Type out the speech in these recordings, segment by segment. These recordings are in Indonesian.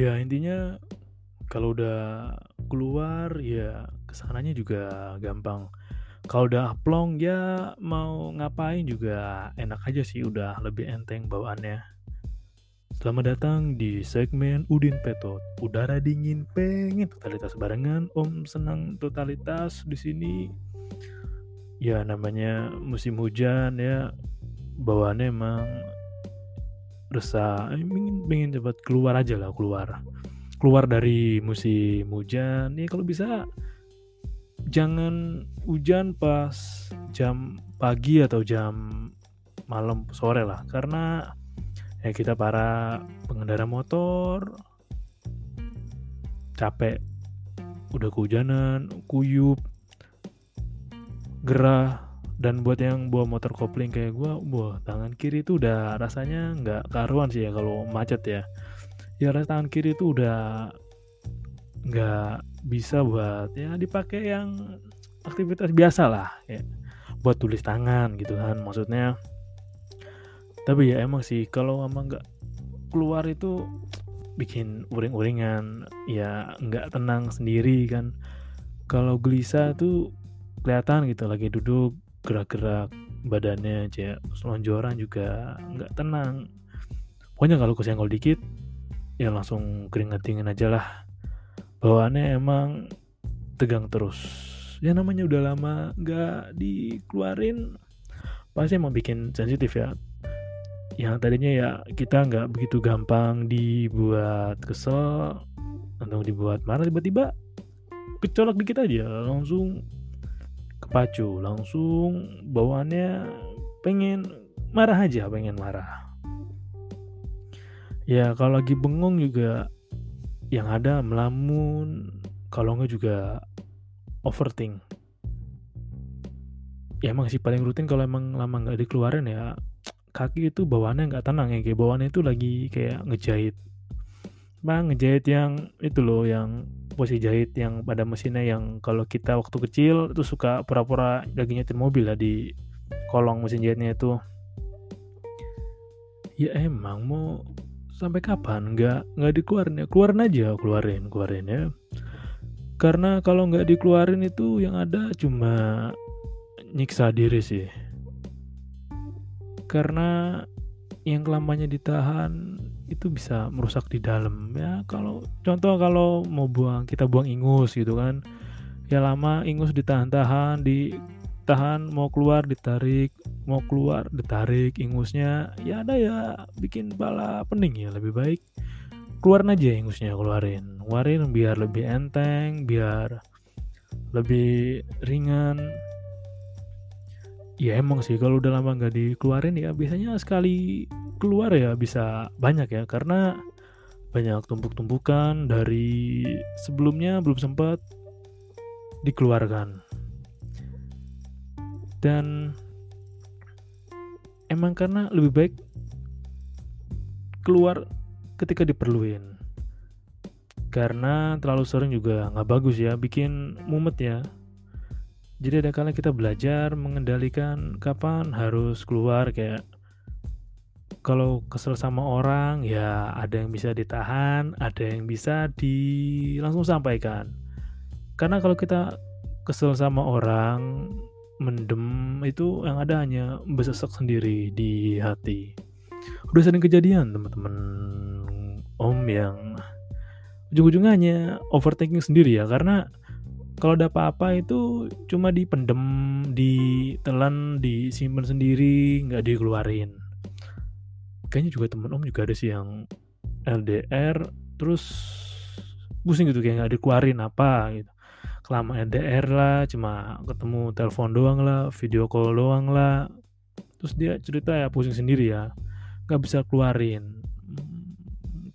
Ya intinya kalau udah keluar ya ke sananya juga gampang. Kalau udah plong ya mau ngapain juga enak aja sih udah lebih enteng bawaannya. Selamat datang di segmen Udin Petot. Udara dingin pengen totalitas barengan. Om senang totalitas di sini. Ya namanya musim hujan ya bawaannya emang resah. Ingin pengen cepat keluar aja lah keluar. Keluar dari musim hujan. Ya kalau bisa jangan hujan pas jam pagi atau jam malam sore lah karena ya kita para pengendara motor capek udah kehujanan kuyup gerah dan buat yang bawa motor kopling kayak gue buah tangan kiri itu udah rasanya nggak karuan sih ya kalau macet ya. Ya tangan kiri itu udah nggak bisa buat ya dipakai yang aktivitas biasa lah ya buat tulis tangan gitu kan maksudnya. Tapi ya emang sih kalau emang nggak keluar itu bikin uring-uringan ya nggak tenang sendiri kan. Kalau gelisah tuh kelihatan gitu lagi duduk gerak-gerak badannya aja selonjoran juga nggak tenang. Pokoknya kalau kesenggol dikit ya langsung keringat dingin aja lah. Bawaannya emang tegang terus. Ya namanya udah lama nggak dikeluarin. Pasti emang bikin sensitif ya. Yang tadinya ya kita nggak begitu gampang dibuat kesel atau dibuat marah tiba-tiba kecolok dikit aja langsung kepacu langsung bawaannya pengen marah aja pengen marah. Ya kalau lagi bengong juga yang ada melamun kalau nggak juga overthink. Ya emang sih paling rutin kalau emang lama nggak dikeluarin ya kaki itu bawaannya nggak tenang ya kayak bawaannya itu lagi kayak ngejahit bang ngejahit yang itu loh yang posisi jahit yang pada mesinnya yang kalau kita waktu kecil itu suka pura-pura lagi nyetir mobil lah di kolong mesin jahitnya itu. Ya emang mau sampai kapan? Nggak nggak dikeluarin ya? Keluarin aja keluarin keluarin ya. Karena kalau nggak dikeluarin itu yang ada cuma nyiksa diri sih. Karena yang kelamanya ditahan itu bisa merusak di dalam. Ya kalau contoh kalau mau buang kita buang ingus gitu kan. Ya lama ingus ditahan-tahan ditahan mau keluar ditarik mau keluar ditarik ingusnya. Ya ada ya bikin bala pening ya lebih baik keluarin aja ingusnya keluarin. Keluarin biar lebih enteng biar lebih ringan ya emang sih kalau udah lama nggak dikeluarin ya biasanya sekali keluar ya bisa banyak ya karena banyak tumpuk-tumpukan dari sebelumnya belum sempat dikeluarkan. Dan emang karena lebih baik keluar ketika diperluin. Karena terlalu sering juga nggak bagus ya bikin mumet ya jadi ada kala kita belajar mengendalikan kapan harus keluar kayak kalau kesel sama orang ya ada yang bisa ditahan ada yang bisa di langsung sampaikan. Karena kalau kita kesel sama orang mendem itu yang ada hanya besesek sendiri di hati. Udah sering kejadian teman-teman om yang ujung-ujungnya overthinking sendiri ya karena kalau ada apa-apa itu cuma dipendem, ditelan, disimpan sendiri, nggak dikeluarin. Kayaknya juga temen om juga ada sih yang LDR terus pusing gitu kayak nggak dikeluarin apa gitu. Kelama LDR lah, cuma ketemu telepon doang lah, video call doang lah. Terus dia cerita ya pusing sendiri ya, nggak bisa keluarin.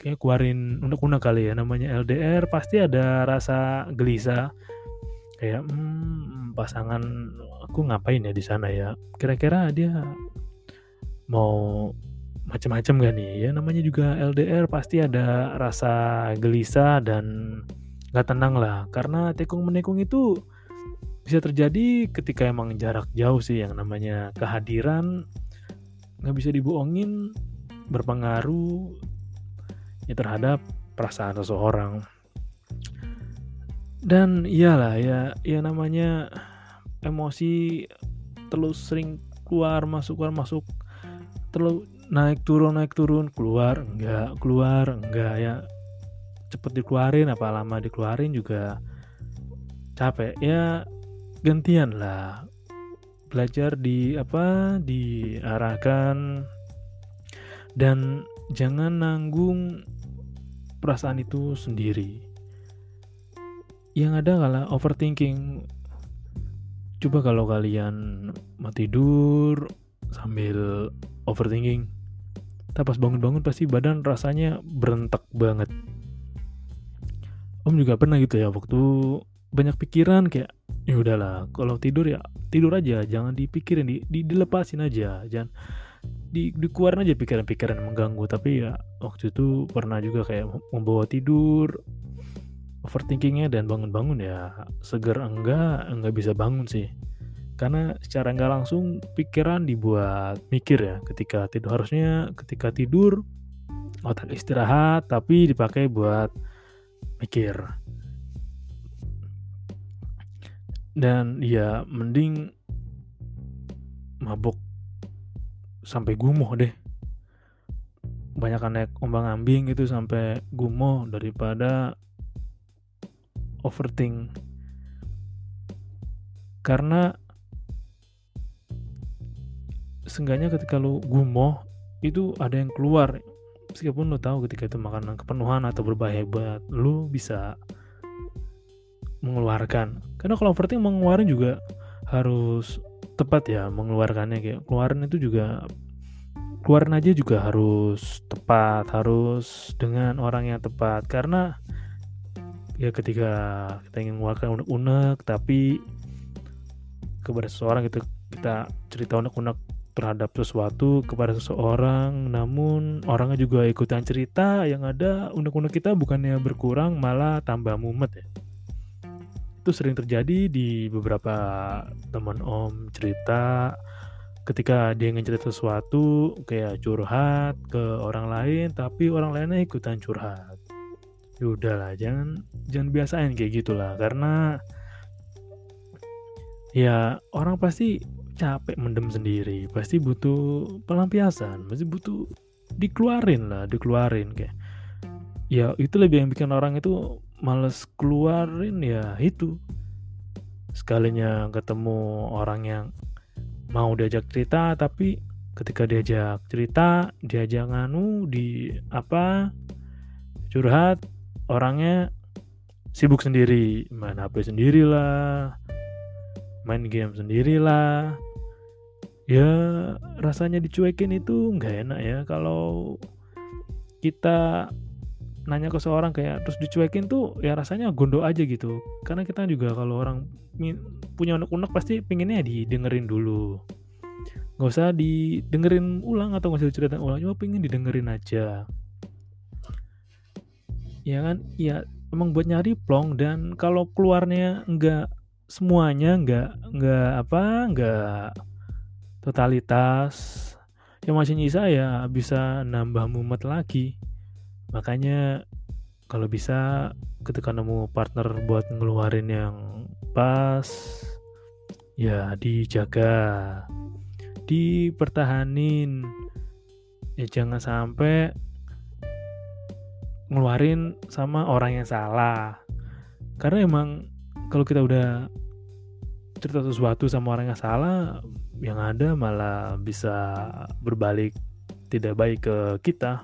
Kayak keluarin unek-unek kali ya namanya LDR pasti ada rasa gelisah kayak hmm, pasangan aku ngapain ya di sana ya? Kira-kira dia mau macam-macam gak nih? Ya namanya juga LDR pasti ada rasa gelisah dan nggak tenang lah. Karena tekung menekung itu bisa terjadi ketika emang jarak jauh sih yang namanya kehadiran. Nggak bisa dibohongin berpengaruh ya terhadap perasaan seseorang dan iyalah ya ya namanya emosi terlalu sering keluar masuk keluar masuk terlalu naik turun naik turun keluar enggak keluar enggak ya. Cepet dikeluarin apa lama dikeluarin juga capek ya gantian lah. Belajar di apa diarahkan. Dan jangan nanggung perasaan itu sendiri yang ada kalah overthinking. Coba kalau kalian mau tidur sambil overthinking tapi pas bangun-bangun pasti badan rasanya berentak banget. Om juga pernah gitu ya waktu banyak pikiran kayak ya udahlah kalau tidur ya tidur aja jangan dipikirin di, di dilepasin aja jangan di dikeluarin aja pikiran-pikiran mengganggu. Tapi ya waktu itu pernah juga kayak membawa tidur overthinkingnya dan bangun-bangun ya seger enggak enggak bisa bangun sih. Karena secara enggak langsung pikiran dibuat mikir ya ketika tidur harusnya ketika tidur otak istirahat tapi dipakai buat mikir. Dan ya mending mabuk sampai gumoh deh. Banyak naik ombang ambing gitu sampai gumoh daripada overthink. Karena seenggaknya ketika lu gumoh itu ada yang keluar. Meskipun lu tahu ketika itu makanan kepenuhan atau berbahaya buat lu bisa mengeluarkan. Karena kalau overthink mengeluarkan juga harus tepat ya mengeluarkannya. Kayak keluarin itu juga keluarin aja juga harus tepat harus dengan orang yang tepat. Karena ya ketika kita ingin mengeluarkan unek-unek tapi kepada seseorang gitu kita cerita unek-unek terhadap sesuatu kepada seseorang namun orangnya juga ikutan cerita yang ada unek-unek kita bukannya berkurang malah tambah mumet ya. Itu sering terjadi di beberapa teman om cerita. Ketika dia ingin cerita sesuatu kayak curhat ke orang lain tapi orang lainnya ikutan curhat ya udahlah jangan jangan biasain kayak gitulah. Karena ya orang pasti capek mendem sendiri pasti butuh pelampiasan pasti butuh dikeluarin lah dikeluarin kayak. Ya itu lebih yang bikin orang itu males keluarin ya itu. Sekalinya ketemu orang yang mau diajak cerita tapi ketika diajak cerita diajak nganu di apa curhat orangnya sibuk sendiri main HP sendirilah main game sendirilah. Ya rasanya dicuekin itu nggak enak ya. Kalau kita nanya ke seorang kayak terus dicuekin tuh ya rasanya gondo aja gitu. Karena kita juga kalau orang punya unek-unek pasti pinginnya didengerin dulu. Nggak usah didengerin ulang atau nggak diceritain ulang cuma pengen didengerin aja ya kan? Ya emang buat nyari plong dan kalau keluarnya enggak semuanya enggak enggak apa enggak totalitas yang masih nyisa ya bisa nambah mumet lagi. Makanya kalau bisa ketika nemu partner buat ngeluarin yang pas ya dijaga dipertahanin. Ya jangan sampai ngeluarin sama orang yang salah. Karena emang kalau kita udah cerita sesuatu sama orang yang salah yang ada malah bisa berbalik tidak baik ke kita.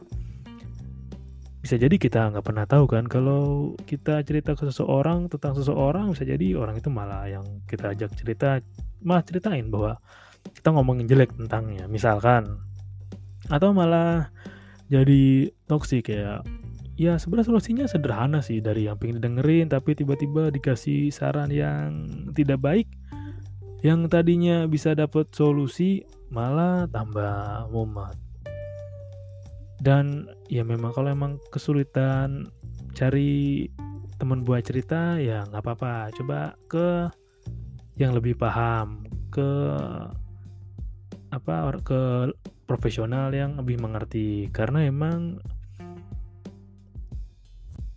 Bisa jadi kita nggak pernah tahu kan kalau kita cerita ke seseorang tentang seseorang bisa jadi orang itu malah yang kita ajak cerita malah ceritain bahwa kita ngomongin jelek tentangnya misalkan. Atau malah jadi toksik kayak ya sebenarnya solusinya sederhana sih dari yang pengen dengerin tapi tiba-tiba dikasih saran yang tidak baik yang tadinya bisa dapat solusi malah tambah mumet. Dan ya memang kalau emang kesulitan cari teman buat cerita ya nggak apa-apa. Coba ke yang lebih paham ke apa ke profesional yang lebih mengerti. Karena emang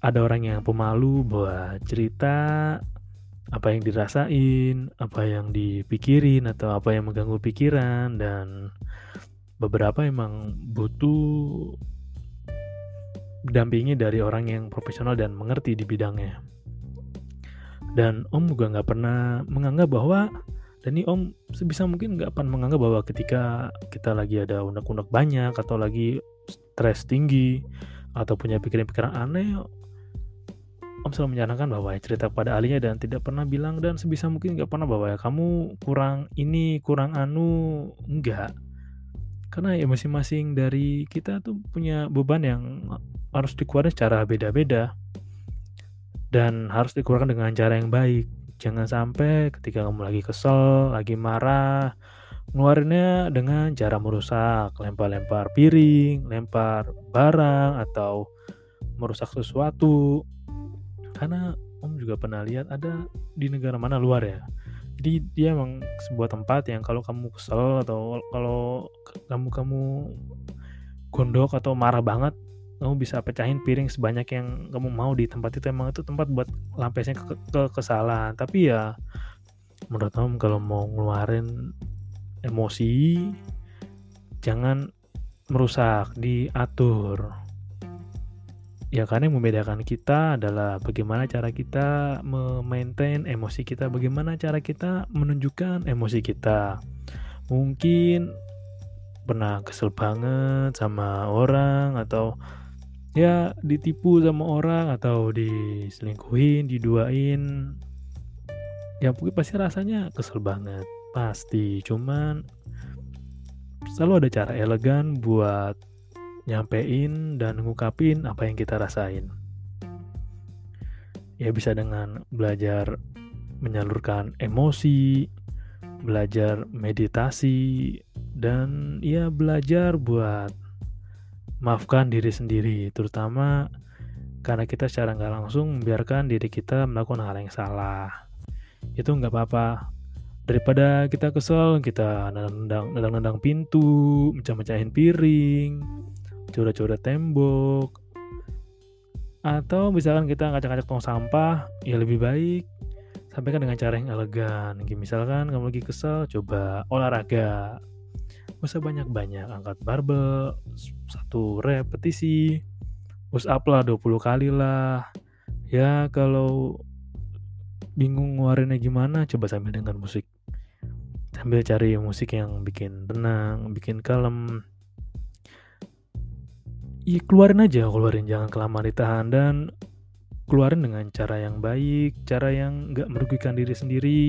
ada orang yang pemalu buat cerita apa yang dirasain, apa yang dipikirin atau apa yang mengganggu pikiran dan beberapa emang butuh dampingi dari orang yang profesional dan mengerti di bidangnya. Dan Om juga nggak pernah menganggap bahwa dan ini Om sebisa mungkin nggak pernah menganggap bahwa ketika kita lagi ada unek-unek banyak atau lagi stres tinggi atau punya pikiran-pikiran aneh Om selalu menyarankan bahwa ya cerita pada ahlinya dan tidak pernah bilang dan sebisa mungkin nggak pernah bahwa ya kamu kurang ini, kurang anu, enggak. Karena ya masing-masing dari kita tuh punya beban yang harus dikeluarkan secara beda-beda. Dan harus dikeluarkan dengan cara yang baik. Jangan sampai ketika kamu lagi kesel, lagi marah, ngeluarinnya dengan cara merusak, lempar-lempar piring, lempar barang, atau merusak sesuatu karena om juga pernah lihat ada di negara mana luar ya. Jadi dia emang sebuah tempat yang kalau kamu kesel atau kalau kamu kamu gondok atau marah banget kamu bisa pecahin piring sebanyak yang kamu mau di tempat itu. Emang itu tempat buat lampiasnya ke, ke kesalahan. Tapi ya menurut om kalau mau ngeluarin emosi jangan merusak diatur Ya karena yang membedakan kita adalah bagaimana cara kita memaintain emosi kita, bagaimana cara kita menunjukkan emosi kita. Mungkin pernah kesel banget sama orang atau ya ditipu sama orang atau diselingkuhin, diduain. Ya mungkin pasti rasanya kesel banget, pasti. Cuman selalu ada cara elegan buat nyampein dan ngungkapin apa yang kita rasain. Ya bisa dengan belajar menyalurkan emosi, belajar meditasi, dan ya belajar buat maafkan diri sendiri, terutama karena kita secara nggak langsung membiarkan diri kita melakukan hal yang salah. Itu nggak apa-apa. Daripada kita kesel, kita nendang-nendang pintu, mecah-mecahin piring, coret-coret tembok. Atau misalkan kita ngacak-ngacak tong sampah ya lebih baik sampaikan dengan cara yang elegan. Misalkan kamu lagi kesel coba olahraga. Usah banyak-banyak angkat barbel satu repetisi push up lah 20 kali lah. Ya kalau bingung ngeluarinnya gimana coba sambil dengan musik. Sambil cari musik yang bikin tenang bikin kalem ya keluarin aja keluarin. Jangan kelamaan ditahan dan keluarin dengan cara yang baik cara yang nggak merugikan diri sendiri.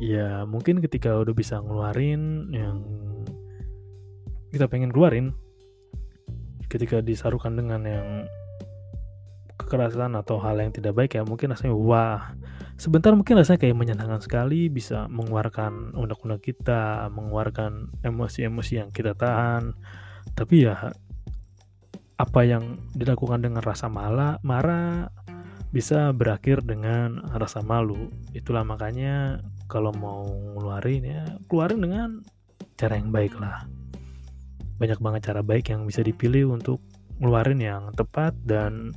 Ya mungkin ketika udah bisa ngeluarin yang kita pengen keluarin ketika disarukan dengan yang kekerasan atau hal yang tidak baik ya mungkin rasanya wah sebentar mungkin rasanya kayak menyenangkan sekali bisa mengeluarkan undang-undang kita mengeluarkan emosi-emosi yang kita tahan. Tapi ya apa yang dilakukan dengan rasa malah, marah bisa berakhir dengan rasa malu. Itulah makanya kalau mau ngeluarin ya keluarin dengan cara yang baik lah. Banyak banget cara baik yang bisa dipilih untuk ngeluarin yang tepat dan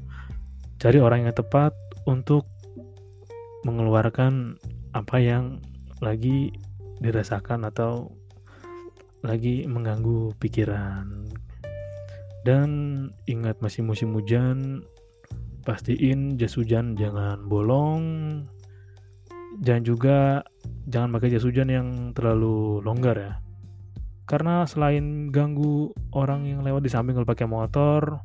cari orang yang tepat untuk mengeluarkan apa yang lagi dirasakan atau lagi mengganggu pikiran. Dan ingat masih musim hujan, pastiin jas hujan jangan bolong. Jangan juga jangan pakai jas hujan yang terlalu longgar ya. Karena selain ganggu orang yang lewat di samping kalau pakai motor,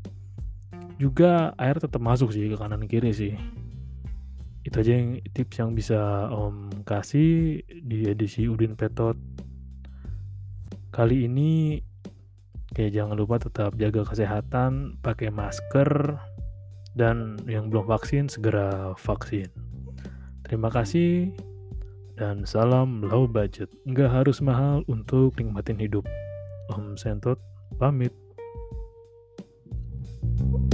juga air tetap masuk sih ke kanan kiri sih. Itu aja yang tips yang bisa Om kasih di edisi Udin Petot kali ini. Oke, jangan lupa tetap jaga kesehatan, pakai masker, dan yang belum vaksin segera vaksin. Terima kasih dan salam low budget. Nggak harus mahal untuk nikmatin hidup. Om Sentot pamit. thank you